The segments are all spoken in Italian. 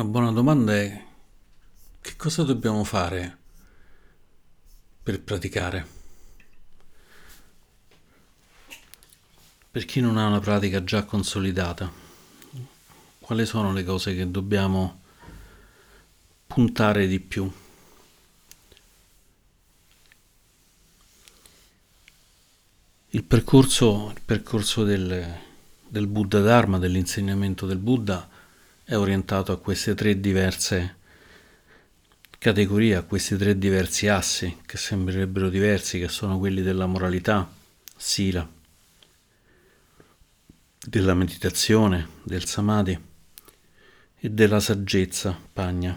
Una buona domanda è che cosa dobbiamo fare per praticare? Per chi non ha una pratica già consolidata, quali sono le cose che dobbiamo puntare di più? Il percorso, il percorso del, del Buddha Dharma, dell'insegnamento del Buddha, è orientato a queste tre diverse categorie, a questi tre diversi assi che sembrerebbero diversi, che sono quelli della moralità, sila, della meditazione, del samadhi e della saggezza, pagna.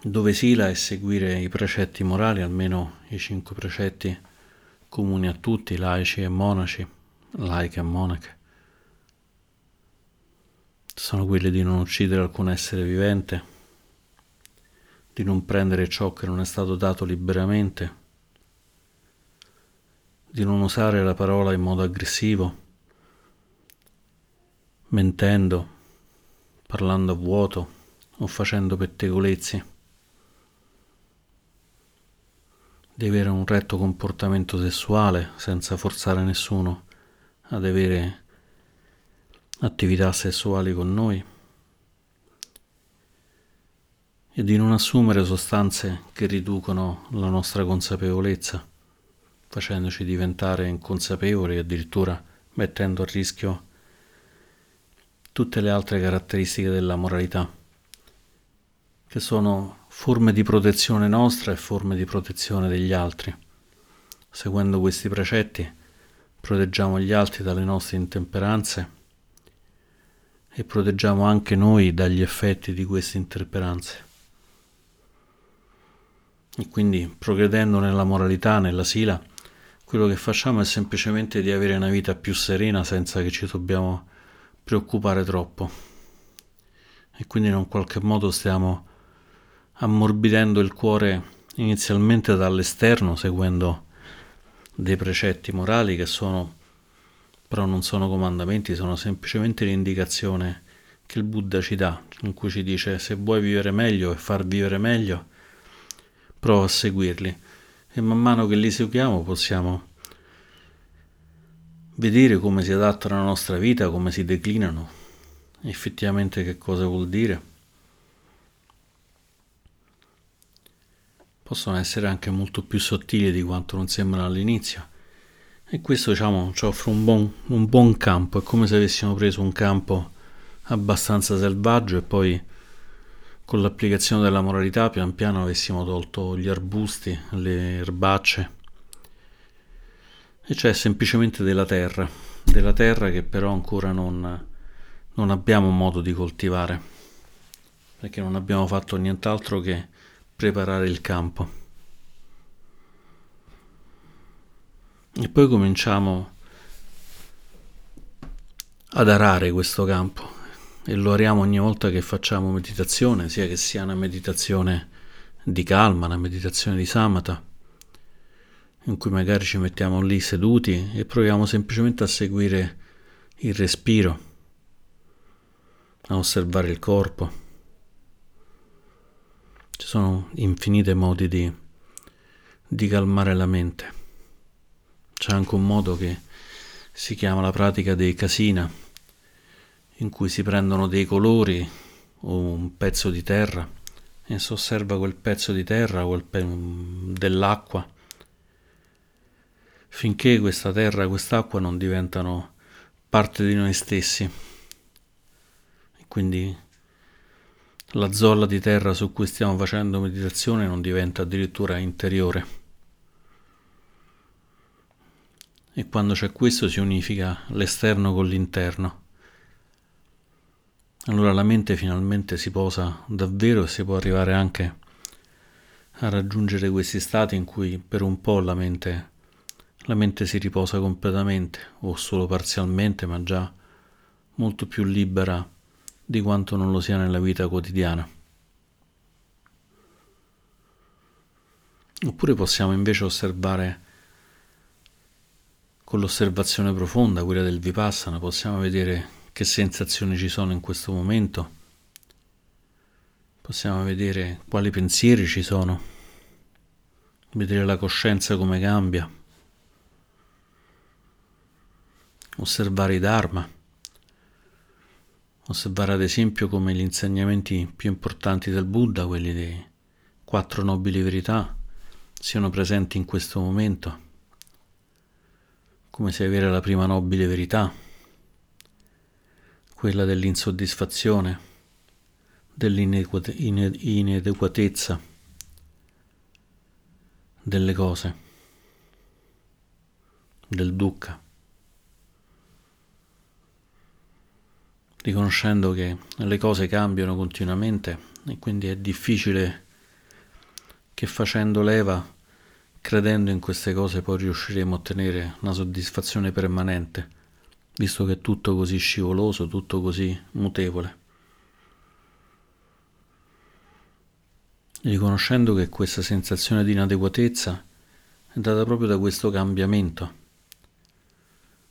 Dove sila è seguire i precetti morali, almeno i cinque precetti comuni a tutti, laici e monaci, laiche e monache sono quelli di non uccidere alcun essere vivente, di non prendere ciò che non è stato dato liberamente, di non usare la parola in modo aggressivo, mentendo, parlando a vuoto o facendo pettegolezzi, di avere un retto comportamento sessuale senza forzare nessuno ad avere attività sessuali con noi e di non assumere sostanze che riducono la nostra consapevolezza, facendoci diventare inconsapevoli addirittura mettendo a rischio tutte le altre caratteristiche della moralità, che sono forme di protezione nostra e forme di protezione degli altri. Seguendo questi precetti proteggiamo gli altri dalle nostre intemperanze e proteggiamo anche noi dagli effetti di queste interperanze. E quindi, progredendo nella moralità, nella sila, quello che facciamo è semplicemente di avere una vita più serena senza che ci dobbiamo preoccupare troppo. E quindi in un qualche modo stiamo ammorbidendo il cuore inizialmente dall'esterno, seguendo dei precetti morali che sono però non sono comandamenti, sono semplicemente l'indicazione che il Buddha ci dà, in cui ci dice se vuoi vivere meglio e far vivere meglio, prova a seguirli. E man mano che li seguiamo possiamo vedere come si adattano alla nostra vita, come si declinano, effettivamente che cosa vuol dire. Possono essere anche molto più sottili di quanto non sembrano all'inizio e questo diciamo, ci offre un buon, un buon campo, è come se avessimo preso un campo abbastanza selvaggio e poi con l'applicazione della moralità pian piano avessimo tolto gli arbusti, le erbacce. E c'è semplicemente della terra, della terra che però ancora non, non abbiamo modo di coltivare perché non abbiamo fatto nient'altro che preparare il campo. E poi cominciamo ad arare questo campo e lo ariamo ogni volta che facciamo meditazione, sia che sia una meditazione di calma, una meditazione di samatha, in cui magari ci mettiamo lì seduti e proviamo semplicemente a seguire il respiro, a osservare il corpo. Ci sono infinite modi di, di calmare la mente. C'è anche un modo che si chiama la pratica dei casina, in cui si prendono dei colori o un pezzo di terra e si osserva quel pezzo di terra o pe- dell'acqua finché questa terra e quest'acqua non diventano parte di noi stessi. Quindi la zolla di terra su cui stiamo facendo meditazione non diventa addirittura interiore. E quando c'è questo si unifica l'esterno con l'interno. Allora la mente finalmente si posa davvero e si può arrivare anche a raggiungere questi stati in cui per un po' la mente, la mente si riposa completamente o solo parzialmente, ma già molto più libera di quanto non lo sia nella vita quotidiana. Oppure possiamo invece osservare con l'osservazione profonda, quella del vipassana, possiamo vedere che sensazioni ci sono in questo momento, possiamo vedere quali pensieri ci sono, vedere la coscienza come cambia, osservare i Dharma, osservare ad esempio come gli insegnamenti più importanti del Buddha, quelli dei quattro nobili verità, siano presenti in questo momento, come se avere la prima nobile verità quella dell'insoddisfazione, dell'inadeguatezza delle cose, del dukkha, riconoscendo che le cose cambiano continuamente e quindi è difficile che facendo leva, credendo in queste cose, poi riusciremo a ottenere una soddisfazione permanente visto che è tutto così scivoloso, tutto così mutevole. Riconoscendo che questa sensazione di inadeguatezza è data proprio da questo cambiamento,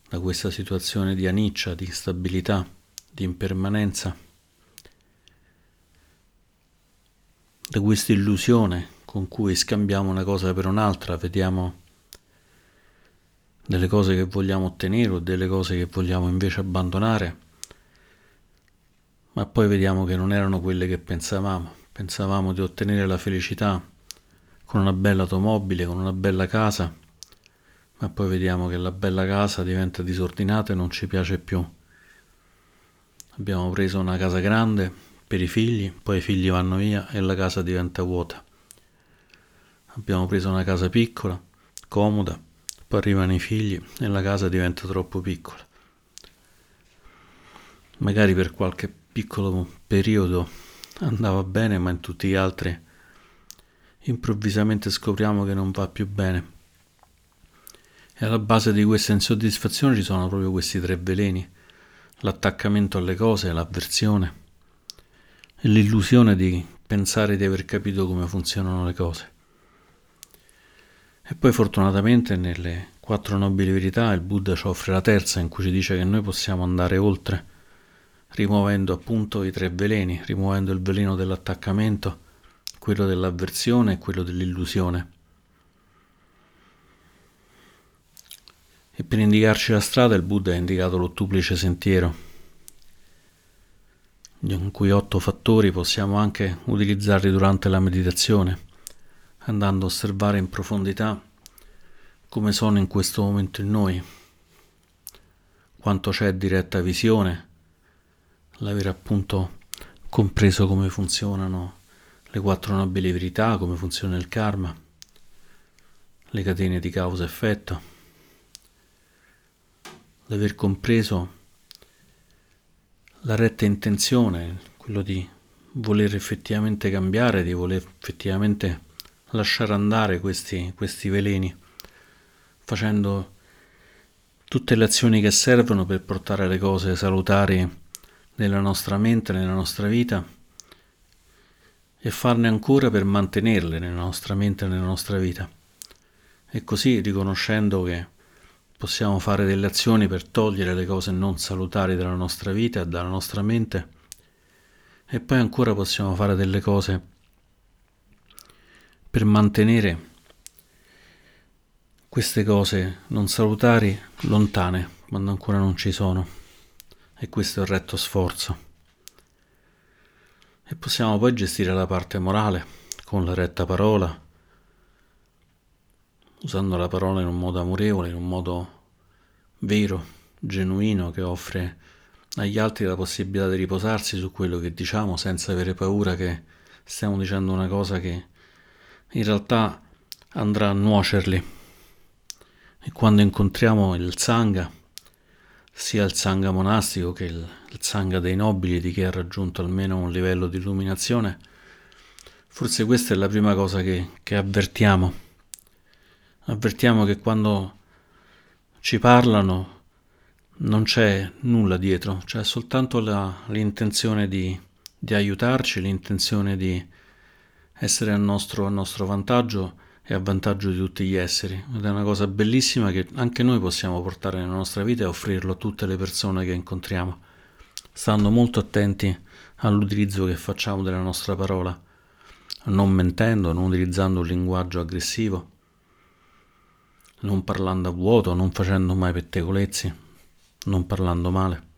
da questa situazione di aniccia, di instabilità, di impermanenza, da questa illusione con cui scambiamo una cosa per un'altra, vediamo delle cose che vogliamo ottenere o delle cose che vogliamo invece abbandonare, ma poi vediamo che non erano quelle che pensavamo. Pensavamo di ottenere la felicità con una bella automobile, con una bella casa, ma poi vediamo che la bella casa diventa disordinata e non ci piace più. Abbiamo preso una casa grande per i figli, poi i figli vanno via e la casa diventa vuota. Abbiamo preso una casa piccola, comoda, poi arrivano i figli e la casa diventa troppo piccola. Magari per qualche piccolo periodo andava bene, ma in tutti gli altri improvvisamente scopriamo che non va più bene. E alla base di questa insoddisfazione ci sono proprio questi tre veleni, l'attaccamento alle cose, l'avversione e l'illusione di pensare di aver capito come funzionano le cose. E poi fortunatamente nelle quattro nobili verità il Buddha ci offre la terza in cui ci dice che noi possiamo andare oltre, rimuovendo appunto i tre veleni, rimuovendo il veleno dell'attaccamento, quello dell'avversione e quello dell'illusione. E per indicarci la strada il Buddha ha indicato l'ottuplice sentiero, in cui otto fattori possiamo anche utilizzarli durante la meditazione andando a osservare in profondità come sono in questo momento in noi, quanto c'è diretta visione, l'avere appunto compreso come funzionano le quattro nobili verità, come funziona il karma, le catene di causa-effetto, l'aver compreso la retta intenzione, quello di voler effettivamente cambiare, di voler effettivamente lasciare andare questi, questi veleni, facendo tutte le azioni che servono per portare le cose salutari nella nostra mente, nella nostra vita e farne ancora per mantenerle nella nostra mente nella nostra vita. E così riconoscendo che possiamo fare delle azioni per togliere le cose non salutari dalla nostra vita e dalla nostra mente e poi ancora possiamo fare delle cose per mantenere queste cose non salutari lontane quando ancora non ci sono. E questo è il retto sforzo. E possiamo poi gestire la parte morale con la retta parola, usando la parola in un modo amorevole, in un modo vero, genuino, che offre agli altri la possibilità di riposarsi su quello che diciamo senza avere paura che stiamo dicendo una cosa che in realtà andrà a nuocerli. E quando incontriamo il Sangha, sia il Sangha monastico che il, il Sangha dei nobili, di chi ha raggiunto almeno un livello di illuminazione, forse questa è la prima cosa che, che avvertiamo. Avvertiamo che quando ci parlano non c'è nulla dietro, c'è soltanto la, l'intenzione di, di aiutarci, l'intenzione di essere a nostro, a nostro vantaggio e a vantaggio di tutti gli esseri. Ed è una cosa bellissima che anche noi possiamo portare nella nostra vita e offrirlo a tutte le persone che incontriamo. stando molto attenti all'utilizzo che facciamo della nostra parola, non mentendo, non utilizzando un linguaggio aggressivo, non parlando a vuoto, non facendo mai pettegolezzi, non parlando male.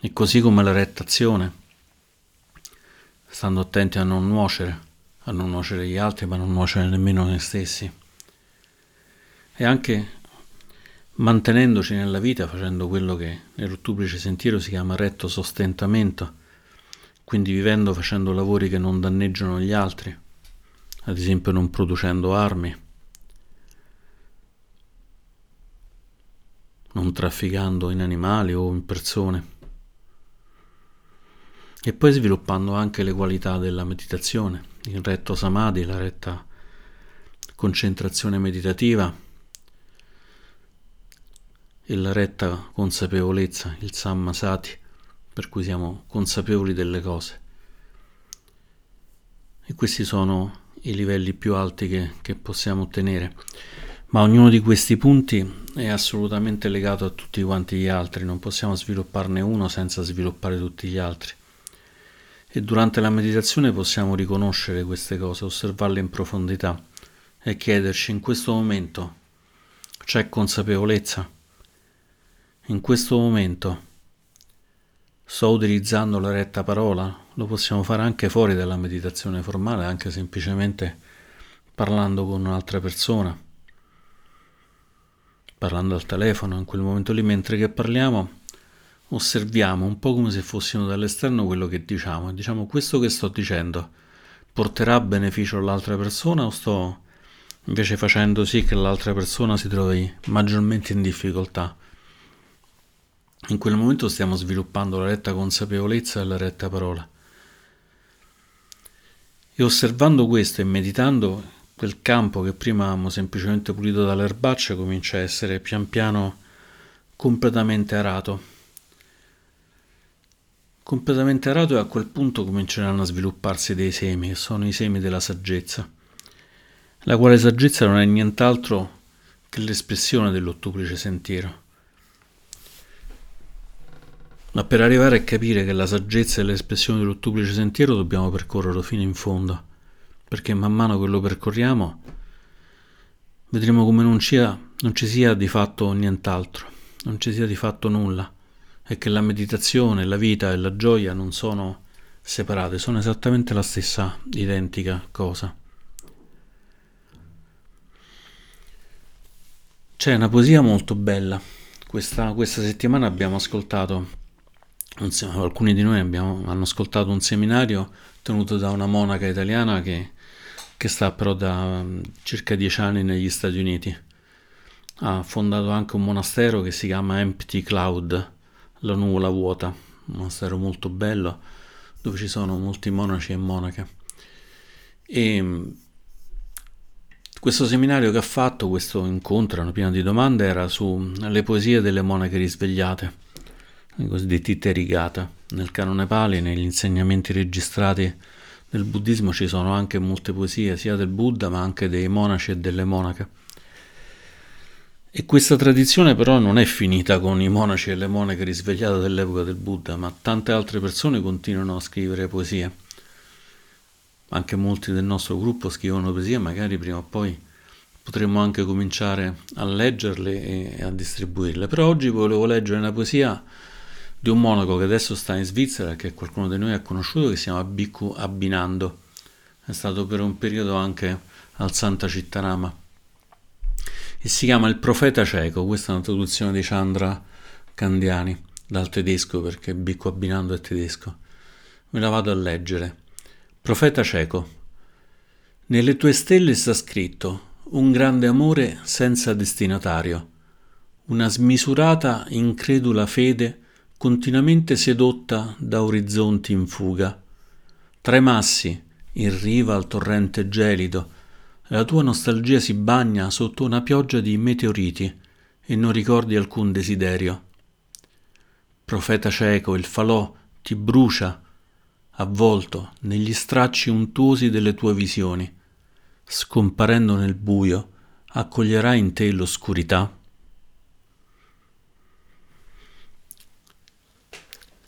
E così come la retta azione, stando attenti a non nuocere, a non nuocere gli altri, ma non nuocere nemmeno noi stessi. E anche mantenendoci nella vita facendo quello che nell'ottuplice sentiero si chiama retto sostentamento, quindi vivendo facendo lavori che non danneggiano gli altri, ad esempio non producendo armi, non trafficando in animali o in persone. E poi sviluppando anche le qualità della meditazione, il retto samadhi, la retta concentrazione meditativa, e la retta consapevolezza, il sammasati, per cui siamo consapevoli delle cose. E questi sono i livelli più alti che, che possiamo ottenere. Ma ognuno di questi punti è assolutamente legato a tutti quanti gli altri, non possiamo svilupparne uno senza sviluppare tutti gli altri. E durante la meditazione possiamo riconoscere queste cose, osservarle in profondità e chiederci in questo momento c'è consapevolezza? In questo momento sto utilizzando la retta parola, lo possiamo fare anche fuori dalla meditazione formale, anche semplicemente parlando con un'altra persona, parlando al telefono in quel momento lì, mentre che parliamo osserviamo un po' come se fossimo dall'esterno quello che diciamo e diciamo questo che sto dicendo porterà beneficio all'altra persona o sto invece facendo sì che l'altra persona si trovi maggiormente in difficoltà. In quel momento stiamo sviluppando la retta consapevolezza e la retta parola. E osservando questo e meditando, quel campo che prima avevamo semplicemente pulito dalle erbacce comincia a essere pian piano completamente arato. Completamente arato e a quel punto cominceranno a svilupparsi dei semi, che sono i semi della saggezza, la quale saggezza non è nient'altro che l'espressione dell'ottuplice sentiero. Ma per arrivare a capire che la saggezza è l'espressione dell'ottuplice sentiero dobbiamo percorrerlo fino in fondo, perché man mano che lo percorriamo vedremo come non, cia, non ci sia di fatto nient'altro, non ci sia di fatto nulla, e che la meditazione, la vita e la gioia non sono separate, sono esattamente la stessa identica cosa. C'è una poesia molto bella. Questa, questa settimana abbiamo ascoltato alcuni di noi abbiamo, hanno ascoltato un seminario tenuto da una monaca italiana che, che sta però da um, circa dieci anni negli Stati Uniti. Ha fondato anche un monastero che si chiama Empty Cloud, la nuvola vuota, un monastero molto bello dove ci sono molti monaci e monache. E um, questo seminario che ha fatto, questo incontro, pieno di domande, era sulle poesie delle monache risvegliate i cosiddetti Terigata. Nel canone Pali, negli insegnamenti registrati del buddismo ci sono anche molte poesie, sia del Buddha ma anche dei monaci e delle monache. E questa tradizione però non è finita con i monaci e le monache risvegliate dell'epoca del Buddha, ma tante altre persone continuano a scrivere poesie. Anche molti del nostro gruppo scrivono poesie, magari prima o poi potremmo anche cominciare a leggerle e a distribuirle. Però oggi volevo leggere una poesia di un monaco che adesso sta in Svizzera, che qualcuno di noi ha conosciuto, che si chiama Bhikkhu Abbinando. È stato per un periodo anche al Santa Cittarama. E si chiama Il profeta cieco, questa è una traduzione di Chandra Candiani dal tedesco, perché Bhikkhu Abbinando è tedesco. Me la vado a leggere. Profeta cieco. Nelle tue stelle sta scritto un grande amore senza destinatario, una smisurata, incredula fede continuamente sedotta da orizzonti in fuga. Tra i massi, in riva al torrente gelido, la tua nostalgia si bagna sotto una pioggia di meteoriti e non ricordi alcun desiderio. Profeta cieco, il falò ti brucia, avvolto negli stracci untuosi delle tue visioni. Scomparendo nel buio, accoglierai in te l'oscurità?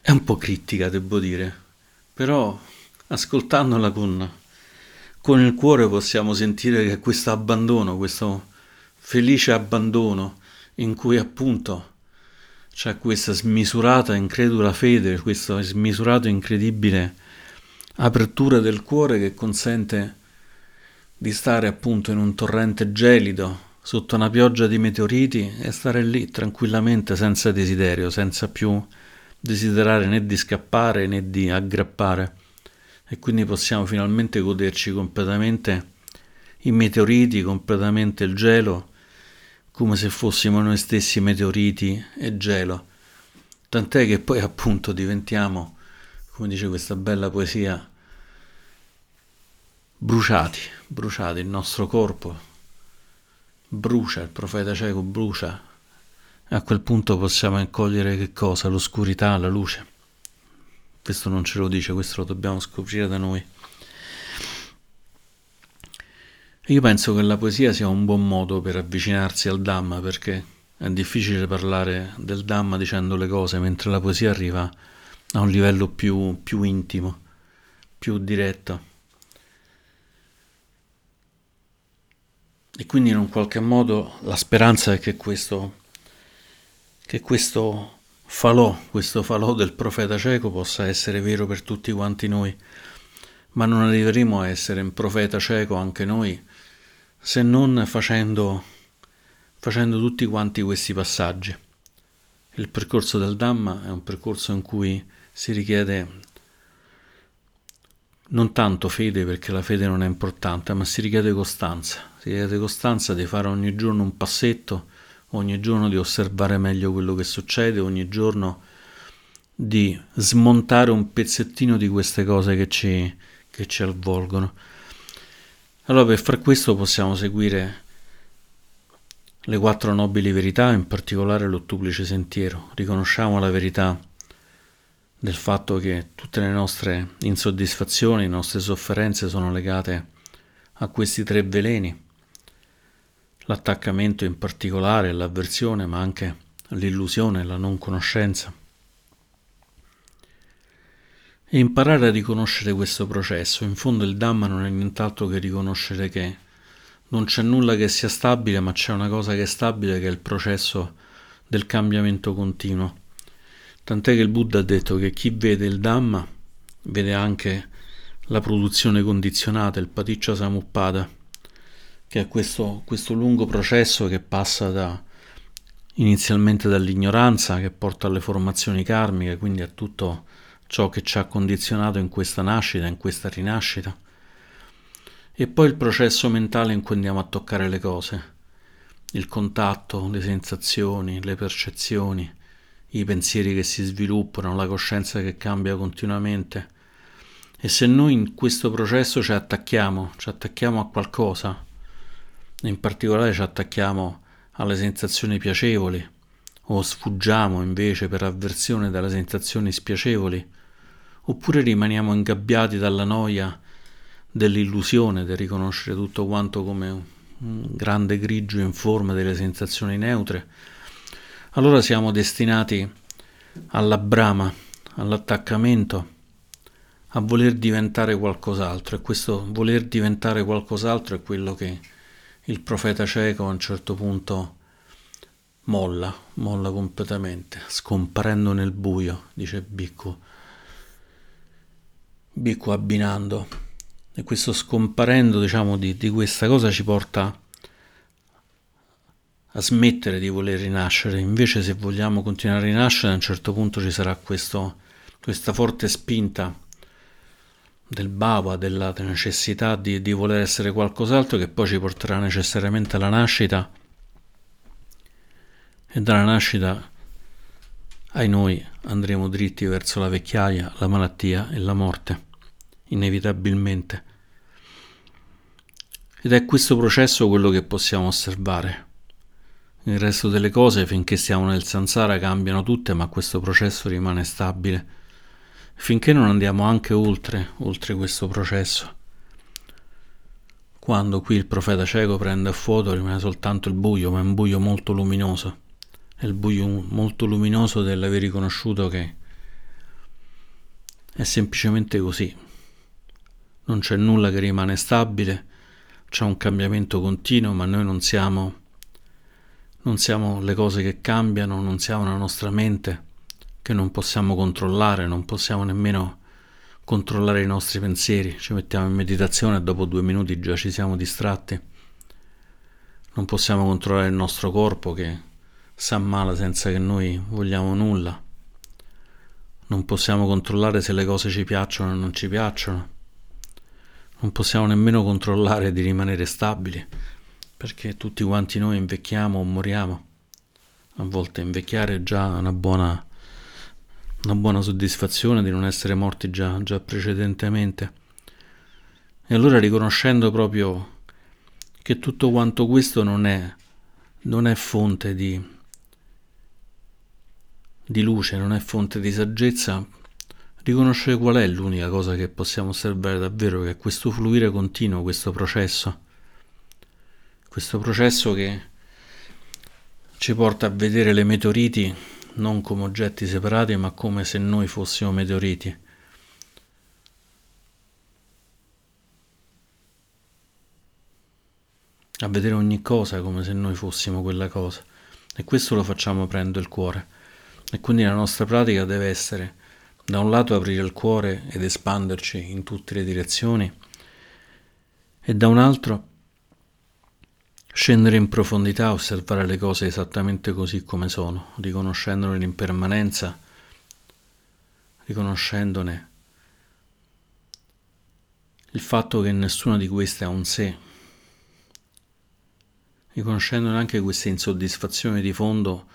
un po' critica, devo dire, però ascoltandola con, con il cuore possiamo sentire che questo abbandono, questo felice abbandono in cui appunto c'è questa smisurata, incredula fede, questo smisurato, incredibile apertura del cuore che consente di stare appunto in un torrente gelido sotto una pioggia di meteoriti e stare lì tranquillamente senza desiderio, senza più desiderare né di scappare né di aggrappare e quindi possiamo finalmente goderci completamente i meteoriti, completamente il gelo, come se fossimo noi stessi meteoriti e gelo. Tant'è che poi appunto diventiamo, come dice questa bella poesia, bruciati, bruciati, il nostro corpo brucia, il profeta cieco brucia. A quel punto possiamo accogliere che cosa? L'oscurità, la luce. Questo non ce lo dice, questo lo dobbiamo scoprire da noi. Io penso che la poesia sia un buon modo per avvicinarsi al Dhamma perché è difficile parlare del Dhamma dicendo le cose, mentre la poesia arriva a un livello più, più intimo, più diretto. E quindi in un qualche modo la speranza è che questo, che questo falò, questo falò del profeta cieco possa essere vero per tutti quanti noi, ma non arriveremo a essere un profeta cieco anche noi se non facendo, facendo tutti quanti questi passaggi. Il percorso del Dhamma è un percorso in cui si richiede non tanto fede perché la fede non è importante, ma si richiede costanza, si richiede costanza di fare ogni giorno un passetto ogni giorno di osservare meglio quello che succede, ogni giorno di smontare un pezzettino di queste cose che ci, che ci avvolgono. Allora per far questo possiamo seguire le quattro nobili verità, in particolare l'ottuplice sentiero. Riconosciamo la verità del fatto che tutte le nostre insoddisfazioni, le nostre sofferenze sono legate a questi tre veleni l'attaccamento in particolare, l'avversione, ma anche l'illusione, la non conoscenza. E imparare a riconoscere questo processo. In fondo il Dhamma non è nient'altro che riconoscere che non c'è nulla che sia stabile, ma c'è una cosa che è stabile, che è il processo del cambiamento continuo. Tant'è che il Buddha ha detto che chi vede il Dhamma vede anche la produzione condizionata, il paticcia samuppada che è questo, questo lungo processo che passa da, inizialmente dall'ignoranza che porta alle formazioni karmiche, quindi a tutto ciò che ci ha condizionato in questa nascita, in questa rinascita, e poi il processo mentale in cui andiamo a toccare le cose, il contatto, le sensazioni, le percezioni, i pensieri che si sviluppano, la coscienza che cambia continuamente. E se noi in questo processo ci attacchiamo, ci attacchiamo a qualcosa, in particolare ci attacchiamo alle sensazioni piacevoli o sfuggiamo invece per avversione dalle sensazioni spiacevoli, oppure rimaniamo ingabbiati dalla noia dell'illusione del riconoscere tutto quanto come un grande grigio in forma delle sensazioni neutre, allora siamo destinati alla brama, all'attaccamento, a voler diventare qualcos'altro e questo voler diventare qualcos'altro è quello che il profeta cieco a un certo punto molla, molla completamente, scomparendo nel buio, dice Bicco. Bicco abbinando. E questo scomparendo, diciamo, di, di questa cosa ci porta a smettere di voler rinascere. Invece, se vogliamo continuare a rinascere, a un certo punto ci sarà questo, questa forte spinta del baba, della necessità di, di voler essere qualcos'altro che poi ci porterà necessariamente alla nascita e dalla nascita ai noi andremo dritti verso la vecchiaia, la malattia e la morte, inevitabilmente. Ed è questo processo quello che possiamo osservare. Il resto delle cose, finché siamo nel sansara, cambiano tutte, ma questo processo rimane stabile finché non andiamo anche oltre, oltre questo processo. Quando qui il profeta cieco prende a fuoco rimane soltanto il buio, ma è un buio molto luminoso. È il buio molto luminoso dell'aver riconosciuto che È semplicemente così. Non c'è nulla che rimane stabile, c'è un cambiamento continuo, ma noi non siamo, non siamo le cose che cambiano, non siamo la nostra mente che non possiamo controllare, non possiamo nemmeno controllare i nostri pensieri, ci mettiamo in meditazione e dopo due minuti già ci siamo distratti. Non possiamo controllare il nostro corpo che sa male senza che noi vogliamo nulla. Non possiamo controllare se le cose ci piacciono o non ci piacciono. Non possiamo nemmeno controllare di rimanere stabili, perché tutti quanti noi invecchiamo o moriamo. A volte invecchiare è già una buona una buona soddisfazione di non essere morti già, già precedentemente. E allora riconoscendo proprio che tutto quanto questo non è, non è fonte di, di luce, non è fonte di saggezza, riconoscere qual è l'unica cosa che possiamo osservare davvero, che è questo fluire continuo, questo processo, questo processo che ci porta a vedere le meteoriti non come oggetti separati, ma come se noi fossimo meteoriti. A vedere ogni cosa come se noi fossimo quella cosa. E questo lo facciamo aprendo il cuore. E quindi la nostra pratica deve essere da un lato aprire il cuore ed espanderci in tutte le direzioni e da un altro Scendere in profondità, osservare le cose esattamente così come sono, riconoscendone l'impermanenza, riconoscendone il fatto che nessuna di queste ha un sé, riconoscendone anche questa insoddisfazione di fondo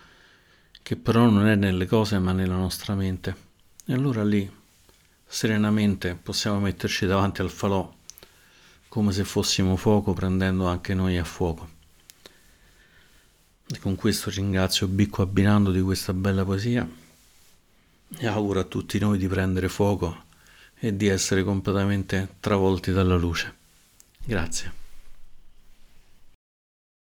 che però non è nelle cose ma nella nostra mente. E allora lì, serenamente, possiamo metterci davanti al falò come se fossimo fuoco prendendo anche noi a fuoco. E con questo ringrazio Bicco Abbinando di questa bella poesia e auguro a tutti noi di prendere fuoco e di essere completamente travolti dalla luce. Grazie.